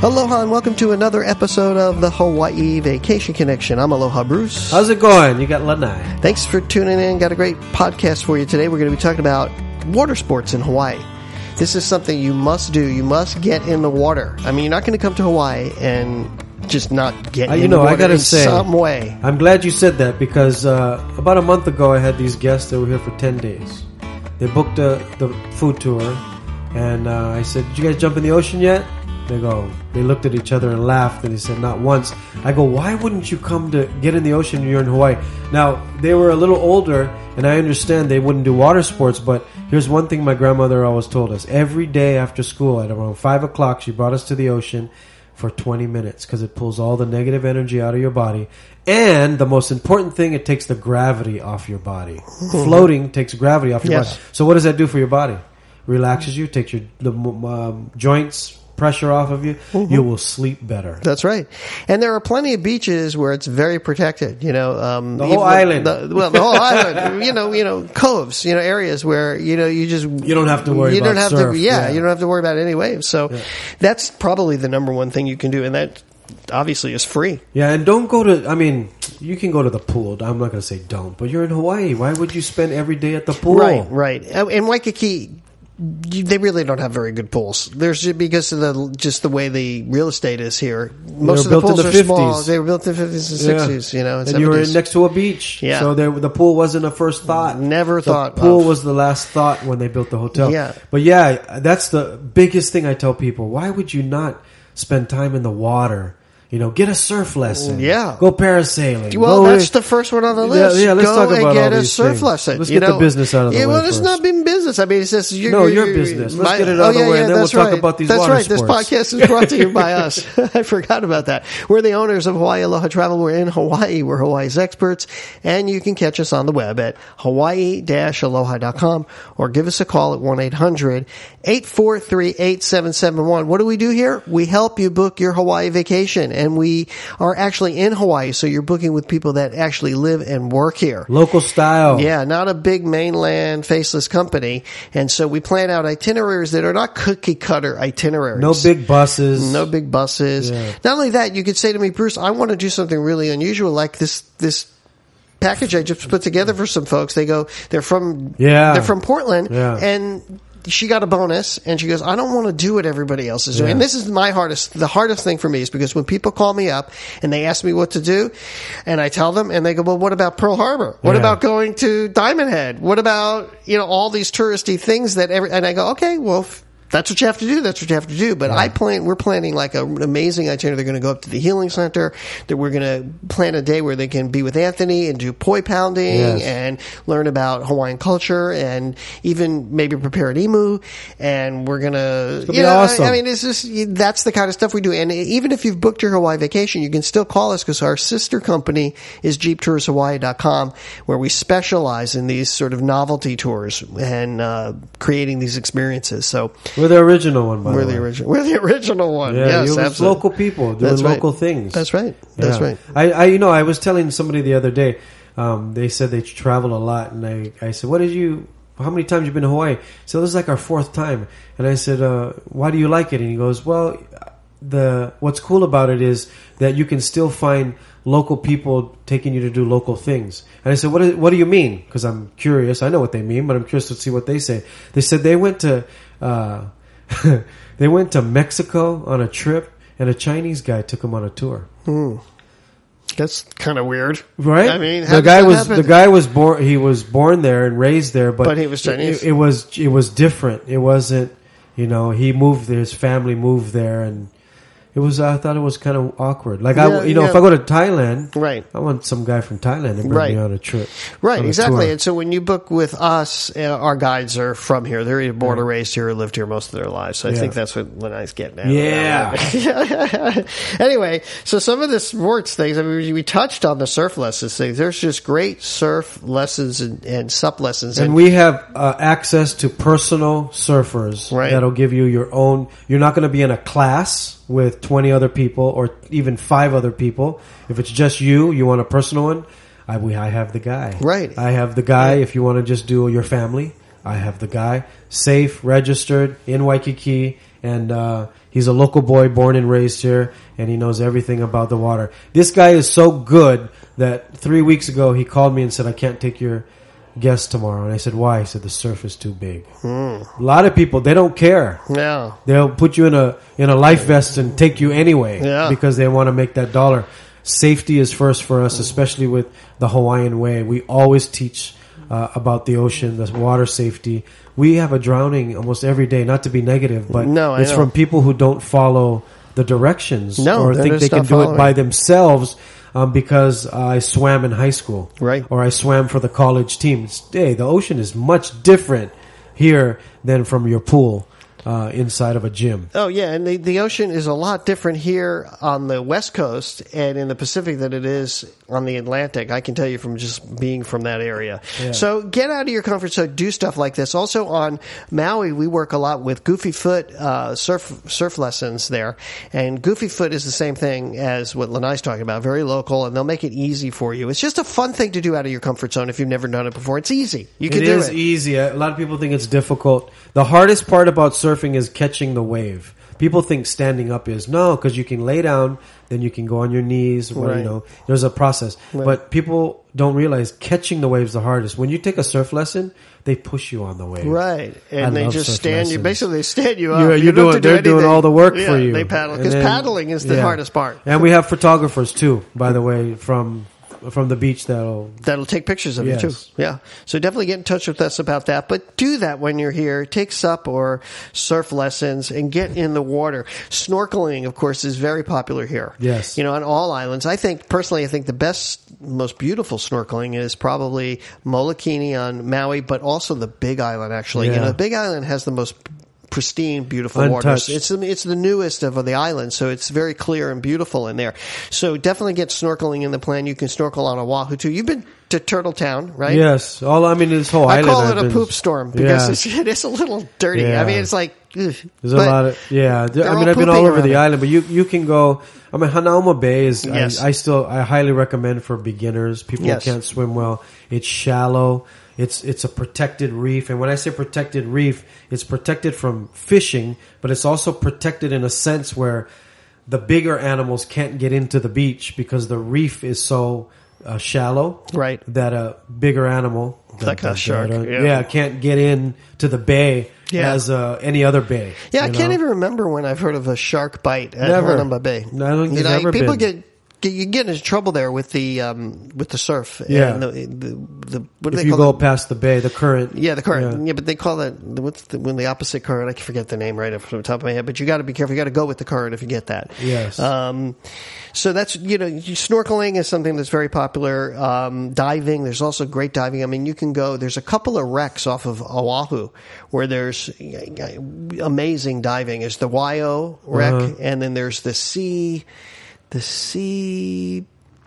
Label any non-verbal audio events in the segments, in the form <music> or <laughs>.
Aloha and welcome to another episode of the Hawaii Vacation Connection. I'm Aloha Bruce. How's it going? You got Lanai. Thanks for tuning in. Got a great podcast for you today. We're going to be talking about water sports in Hawaii. This is something you must do. You must get in the water. I mean, you're not going to come to Hawaii and just not get Uh, in you the know, I gotta in say- some way. I'm glad you said that because uh, about a month ago I had these guests that were here for 10 days. They booked the, the food tour and uh, I said, Did you guys jump in the ocean yet? They go, they looked at each other and laughed and they said, Not once. I go, Why wouldn't you come to get in the ocean when you're in Hawaii? Now, they were a little older and I understand they wouldn't do water sports, but here's one thing my grandmother always told us. Every day after school at around 5 o'clock, she brought us to the ocean for 20 minutes because it pulls all the negative energy out of your body. And the most important thing, it takes the gravity off your body. Floating takes gravity off your Yes. body. So what does that do for your body? Relaxes you, takes your the um, joints pressure off of you. Mm-hmm. You will sleep better. That's right. And there are plenty of beaches where it's very protected. You know, um, The whole island. The, well, the whole <laughs> island. You know, you know, coves. You know, areas where you know you just You don't have to worry You don't have surf, to. Yeah, yeah. you don't have to worry about any waves. So that's probably the number one thing you can do, and that obviously is free. Yeah, and don't go to. I mean, you can go to the pool. I'm not going to say don't, but you're in Hawaii. Why would you spend every day at the pool? Right, right. In Waikiki, they really don't have very good pools. There's ju- because of the just the way the real estate is here. Most of the pools the are small. They were built in the fifties and Yeah. sixties. You know, and, and you were 70s. next to a beach. Yeah. So there, the pool wasn't a first thought. Never the thought pool of. was the last thought when they built the hotel. Yeah. But yeah, that's the biggest thing I tell people. Why would you not spend time in the water? You know, get a surf lesson. Mm, yeah. Go parasailing. Well, Go that's the first one on the list. yeah, let's Go talk and about get all a these surf things. lesson. Let's you get the business out of the yeah, way Well, it's not being business. I mean, it's just you're, No, you're, your business. Let's my- get it oh, out of the oh, yeah, way, yeah, and then we'll that's talk right. about these That's right. This podcast is brought to you by <laughs> us. I forgot about that. We're the owners of Hawaii Aloha Travel. We're in Hawaii. We're Hawaii's experts, and you can catch us on the web at hawaii-aloha.com or give us a call at one 800 843 8771 What do we do here? We help you book your Hawaii vacation, and we are actually in Hawaii, so you're booking with people that actually live and work here. local style. Yeah, not a big mainland faceless company. And so we plan out itineraries that are not cookie cutter itineraries. No big buses. no big buses. Yeah. Not only that, you could say to me, Bruce, I want to do something really unusual like this this package I just put together for some folks. They go they're from Yeah. they're from Portland Yeah. and she got a bonus and she goes, I don't want to do what everybody else is doing. Yeah. And this is my hardest, the hardest thing for me is because when people call me up and they ask me what to do and I tell them and they go, well, what about Pearl Harbor? What Yeah. about going to Diamond Head? What about, you know, all these touristy things that every, and I go, okay, well, f- that's what you have to do. That's what you have to do. But I plan, we're planning like a, an amazing itinerary. They're going to go up to the healing center. That we're going to plan a day where they can be with Anthony and do poi pounding Yes. and learn about Hawaiian culture and even maybe prepare an imu. And we're going to, you know, I- awesome. I mean, it's just, that's the kind of stuff we do. And even if you've booked your Hawaii vacation, you can still call us because our sister company is jeeptourshawaii.com where we specialize in these sort of novelty tours and, uh, creating these experiences. So, We're the original one, by we're the way. the original. We're the original one. Yeah, yes, it was absolutely. local people doing That's right. local things. That's right. That's Yeah. right. I, I, you know, I was telling somebody the other day. Um, they said they travel a lot, and I, I said, "What did you? How many times you been to Hawaii?" So this is like our fourth time, and I said, uh, "Why do you like it?" And he goes, "Well, the what's cool about it is that you can still find local people taking you to do local things." And I said, "What? Is, what do you mean?" Because I'm curious. I know what they mean, but I'm curious to see what they say. They said they went to. Uh, <laughs> they went to Mexico on a trip, and a Chinese guy took them on a tour. That's kind of weird. Right? I mean, the guy was happen? the guy was born. He was born there and raised there, but But he was Chinese. It, it was it was different. It wasn't. You know, he moved. His family moved there, and it was. I thought it was kind of awkward. Like Yeah, I, you know, yeah. if I go to Thailand, Right. I want some guy from Thailand to bring Right. me on a trip. Right, a exactly. tour. And so when you book with us, uh, our guides are from here. They're either born or raised here or lived here most of their lives. So I Yeah. think that's what Lanai's getting at. Yeah. <laughs> anyway, so some of the sports things, I mean, we- touched on the surf lessons things. There's just great surf lessons and, and sup lessons. And we have uh, access to personal surfers Right. that'll give you your own. You're not going to be in a class with 20 other people or even five other people. If it's just you, you want a personal one. I we I have the guy. Right. I have the guy. If you want to just do your family, I have the guy. Safe, registered in Waikiki, and uh, he's a local boy, born and raised here, and he knows everything about the water. This guy is so good that three weeks ago he called me and said, "I can't take your guest tomorrow," and I said, "Why?" He said, "The surf is too big." Hmm. A lot of people they don't care. Yeah. They'll put you in a in a life vest and take you anyway Yeah. because they want to make that dollar. Safety is first for us, especially with the Hawaiian way. We always teach uh, about the ocean, the water safety. We have a drowning almost every day. Not to be negative, but No, it's from people who don't follow the directions No, or think they can do it by themselves. Um, because I swam in high school, Right. Or I swam for the college team. It's- Hey, the ocean is much different here than from your pool uh, inside of a gym. Oh yeah, and the, the ocean is a lot different here on the west coast and in the Pacific than it is on the Atlantic. I can tell you from just being from that area. So get out of your comfort zone, do stuff like this. Also on Maui, we work a lot with Goofy Foot uh, surf surf lessons there, and Goofy Foot is the same thing as what Lanai's talking about. Very local, and they'll make it easy for you. It's just a fun thing to do out of your comfort zone if you've never done it before. It's easy. You can It do is it. easy. A lot of people think it's difficult. The hardest part about surfing is catching the wave. People think standing up is no, because you can lay down, then you can go on your knees. Or, Right. You know, there's a process. But people don't realize catching the wave is the hardest. When you take a surf lesson, they push you on the wave. Right, and I they just stand you. Basically, they stand you up. You're, You you're don't doing, do they're doing all the work Yeah, for you. They paddle because paddling is the yeah. hardest part. And we have photographers too, by the way, from from the beach that'll That'll take pictures of Yes. you too. Yeah. So definitely get in touch with us about that. But do that when you're here. Take sup or surf lessons and get in the water. Snorkeling, of course, is very popular here. Yes. You know, on all islands. I think personally, I think the best, most beautiful snorkeling is probably Molokini on Maui, but also the Big Island. Actually, you know, the Big Island has the most pristine, beautiful Untouched. waters. It's the, it's the newest of the islands, so it's very clear and beautiful in there. So definitely get snorkeling in the plan. You can snorkel on Oahu too. You've been to Turtle Town, right? Yes, all I mean this whole I island. call I've it a been- poop storm because Yeah. it's, <laughs> it is a little dirty. Yeah. I mean, it's like ugh. There's a lot of yeah. I mean, I've been all over the it. island, but you you can go. I mean, Hanauma Bay is. Yes. I, I still I highly recommend for beginners. People Yes. who can't swim well. It's shallow. It's it's a protected reef, and when I say protected reef, it's protected from fishing, but it's also protected in a sense where the bigger animals can't get into the beach because the reef is so uh, shallow, Right. That a bigger animal, Like a shark, yeah. yeah, can't get in to the bay Yeah. as uh, any other bay. yeah, I you can't even remember when I've heard of a shark bite at Never. Hanauma Bay. No, I don't think you know, people been. get. You get into trouble there with the um, with the surf. Yeah. and the, the, the what do If they you call go it? past the bay, the current. Yeah, the current. Yeah. Yeah. but they call that what's the, when the opposite current? I can forget the name right off the top of my head. But you got to be careful. You got to go with the current if you get that. Yes. Um, so that's you know snorkeling is something that's very popular. Um, diving, there's also great diving. I mean, you can go. There's a couple of wrecks off of Oahu where there's amazing diving. There's the Waio wreck, Uh-huh. and then there's the sea, the sea.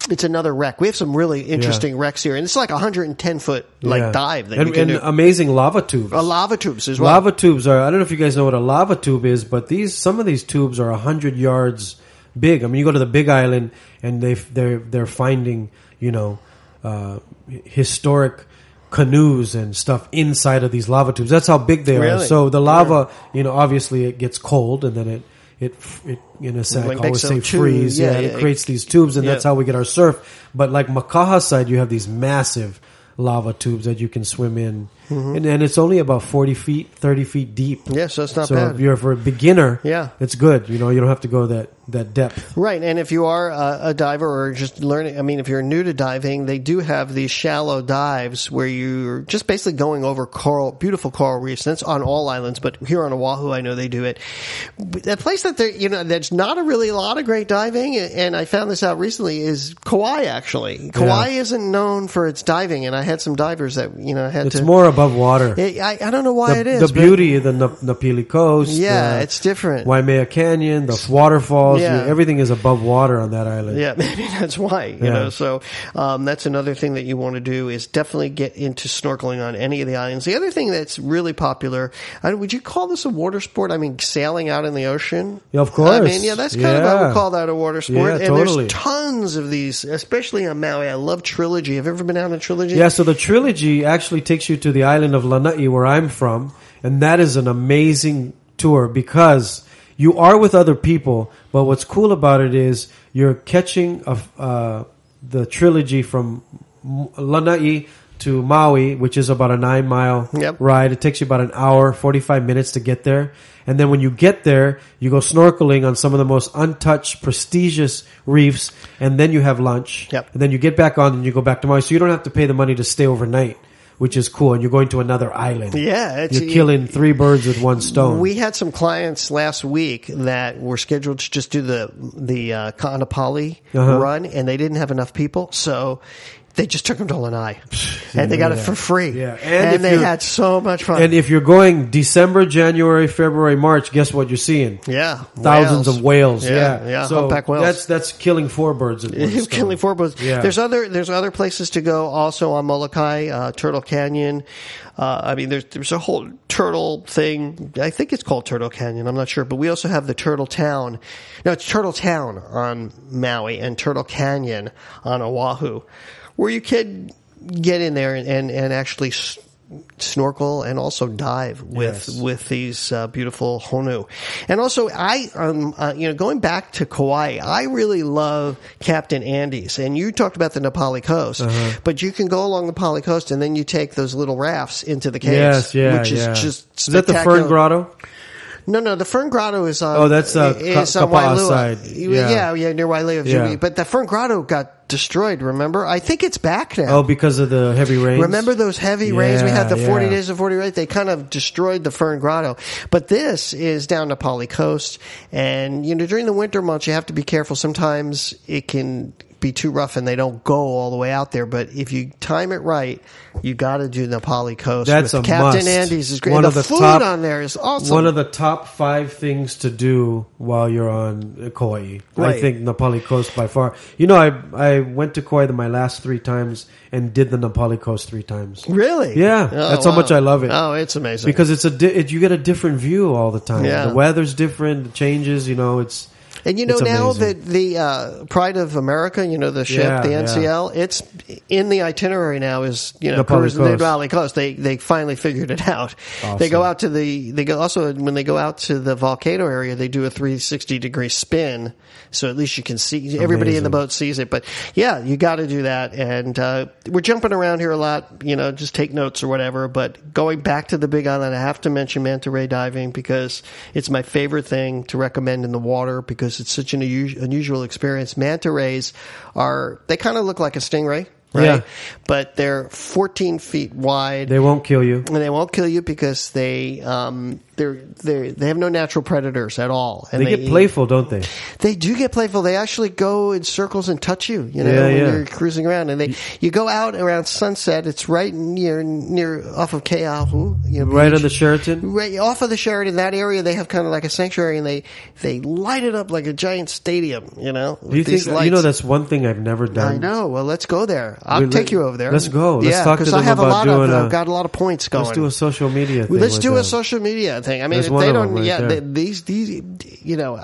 It's another wreck. We have some really interesting wrecks here, and it's like a 110 foot like Yeah. dive that and, you can do. and do. amazing lava tubes. Uh, lava tubes as well. Lava tubes are. I don't know if you guys know what a lava tube is, but these some of these tubes are hundred yards big. I mean, you go to the Big Island and they they're they're finding you know uh, historic canoes and stuff inside of these lava tubes. That's how big they are. So the lava, you know, obviously it gets cold and then it. It, it in a sense, Like I always say freeze. Yeah, Yeah, yeah. it creates these tubes, and Yeah. that's how we get our surf. But like Makaha side, you have these massive lava tubes that you can swim in, Mm-hmm. and, and it's only about forty feet, thirty feet deep. Yeah, so it's not so bad. if you're for a beginner, Yeah. it's good. You know, you don't have to go that that depth. Right, and if you are a, a diver or just learning, I mean, if you're new to diving, they do have these shallow dives where you're just basically going over coral, beautiful coral reefs. That's on all islands, but here on Oahu, I know they do it. That place that there, you know, there's not a really lot of great diving, and I found this out recently is Kauai. Actually, Kauai isn't known for its diving, and I had some divers that you know had It's to. more above water. I, I I don't know why the, it is. the beauty of the Na- Napili Coast. Yeah, the it's different. Waimea Canyon, the waterfalls. Yeah. everything is above water on that island. Yeah, <laughs> maybe that's why. You Yeah. know, so um, that's another thing that you want to do is definitely get into snorkeling on any of the islands. The other thing that's really popular, I, would you call this a water sport? I mean, sailing out in the ocean. Yeah, of course. I mean, yeah, that's kind of I Yeah. would call that a water sport. Yeah, and totally. there's tons of these, especially on Maui. I love Trilogy. Have you ever been out on Trilogy? Yeah, so the trilogy actually takes you to the island of Lanai, where I'm from, and that is an amazing tour because you are with other people. But what's cool about it is you're catching a, uh, the trilogy from Lanai to Maui, which is about a nine mile Yep. ride. It takes you about an hour, 45 minutes to get there. And then when you get there, you go snorkeling on some of the most untouched, prestigious reefs, and then you have lunch. Yep. And then you get back on and you go back to Maui. So you don't have to pay the money to stay overnight, which is cool. And you're going to another island. Yeah, it's- You're killing three birds with one stone. We had some clients last week that were scheduled to just do the the uh, Kaanapali Uh-huh. run, and they didn't have enough people, so they just took them to Lanai, and they got it for free. Yeah, and and, they had so much fun. and if you're going December, January, February, March, guess what you're seeing? yeah, Thousands whales. of whales. Yeah, Yeah, yeah, So humpback whales. that's that's killing four birds with <laughs> one You're stone. killing four birds. Yeah. There's other there's other places to go also on Molokai, uh, Turtle Canyon. Uh, I mean, there's there's a whole turtle thing. I think it's called Turtle Canyon. I'm not sure, but we also have the Turtle Town. No, it's Turtle Town on Maui and Turtle Canyon on Oahu, where you can get in there and and, and actually. Snorkel and also dive with Yes. with these uh, beautiful honu and also i um uh, you know going back to kauai i really love captain Andy's. and you talked about the Na Pali coast Uh-huh. but you can go along the Na Pali coast and then you take those little rafts into the caves Yes, yeah, which is yeah. just is that the Fern. Grotto? No, no, the Fern Grotto is on. Oh, that's, uh, is Ka- on side. Yeah. Yeah. yeah, near Wailua. Yeah. But the Fern Grotto got destroyed. Remember? I think it's back now. Oh, because of the heavy rains. Remember those heavy rains we had the 40 yeah. days of 40 rains? They kind of destroyed the Fern Grotto. But this is down to Pali Coast. And, you know, during the winter months, you have to be careful. Sometimes it can be too rough and they don't go all the way out there. But if you time it right, you got to do the Pali Coast. That's with a Captain must. Andy's is great. One and of the, the food top- on there is awesome. One of the top five things to do while you're on Kauai. Right. I think Na Pali Coast by far. You know, I I went to Kauai my last three times and did the Na Pali Coast three times. really? Yeah, Oh, that's how much I love it. Oh, it's amazing. Because it's a di- it, you get a different view all the time. Yeah. The weather's different, it changes. You know, it's And you know It's now amazing. that the uh, Pride of America, you know the ship, Yeah, the yeah. NCL, it's in the itinerary now. Is you know The cruising the Coast. Valley Coast. They they finally figured it out. They go out to the they go also when they go out to the volcano area, they do a 360 degree spin, so at least you can see everybody in the boat sees it. But yeah, you got to do that. And uh, we're jumping around here a lot. You know, just take notes or whatever. But going back to the Big Island, I have to mention manta ray diving because it's my favorite thing to recommend in the water because it's such an unusual unusual experience. Manta rays are they kind of look like a stingray, right? Yeah. But they're 14 feet wide. they won't kill you. and they won't kill you because they um they're they they have no natural predators at all. And They get playful, don't they? they do get playful. They actually go in circles and touch you. You know, Yeah, when yeah. you're cruising around, and they you go out around sunset. It's right near near off of Keauhou, you know, Right beach. on the Sheraton. Right off of the Sheraton, that area they have kind of like a sanctuary, and they they light it up like a giant stadium. You know, Do you think you know that's one thing I've never done? I know. Well, let's go there. I'll We- take you over there. let's go. Let's yeah, talk to 'cause I them have a about lot of. doing a- I've got a lot of points going. Let's do a social media thing. Let's do a social media thing. I mean, There's if they don't, right yeah, they, these these, you know,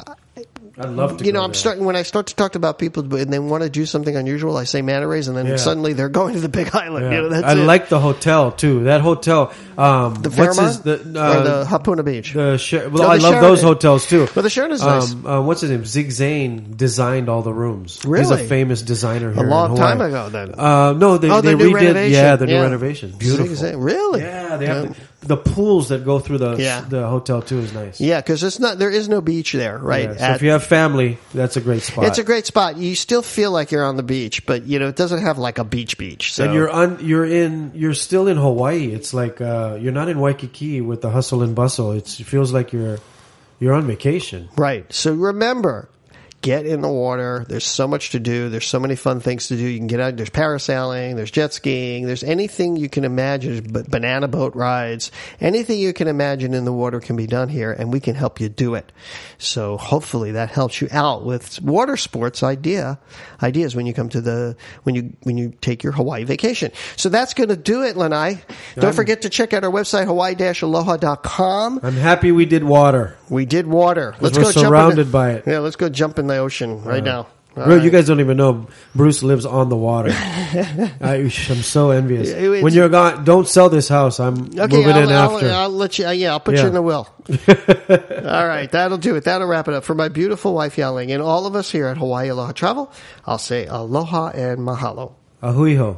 I'd love to. you know, I'm there. starting when I start to talk about people and they want to do something unusual. I say manta rays, and then Yeah. suddenly they're going to the Big Island. Yeah. You know, that's I it. like the hotel too. That hotel. Um, the what's his the uh, the Hapuna Beach. the Sher- well, No, I the love those hotels too. But the Sheraton's nice. Um, uh, what's his name? Sig Zane designed all the rooms. Really, He's a famous designer a long time ago, then. Uh, no, they oh, they the redid. renovation. Yeah, the new renovation. Beautiful. Zig Zag- Really? Yeah, they have the, the pools that go through the Yeah. the hotel too is nice. Yeah, because it's not. There is no beach there, right? Yeah, so At- if you have family, that's a great spot. it's a great spot. You still feel like you're on the beach, but you know it doesn't have like a beach beach. So and you're un, you're in you're still in Hawaii. It's like uh, you're not in Waikiki with the hustle and bustle. It's, it feels like you're you're on vacation. Right. So remember, get in the water. There's so much to do. There's so many fun things to do. You can get out. There's parasailing. There's jet skiing. There's anything you can imagine. There's banana boat rides. Anything you can imagine in the water can be done here, and we can help you do it. So hopefully that helps you out with water sports idea ideas when you come to the when you when you take your Hawaii vacation. So that's going to do it, Lanai. Don't I'm- forget to check out our website hawaii-aloha.com. I'm happy we did water. We did water. Let's we're go jump in surrounded the- by it. Yeah, let's go jump in the ocean right now. Bro, you guys don't even know Bruce lives on the water. <laughs> I, am so envious. It's- when you're gone, don't sell this house. I'm Okay, moving I'll, in I'll, after. I'll let you. uh, Yeah, I'll put you in the will. <laughs> all right, that'll do it. That'll wrap it up for my beautiful wife Yelling and all of us here at Hawaii Aloha Travel. I'll say aloha and mahalo. A hui hou.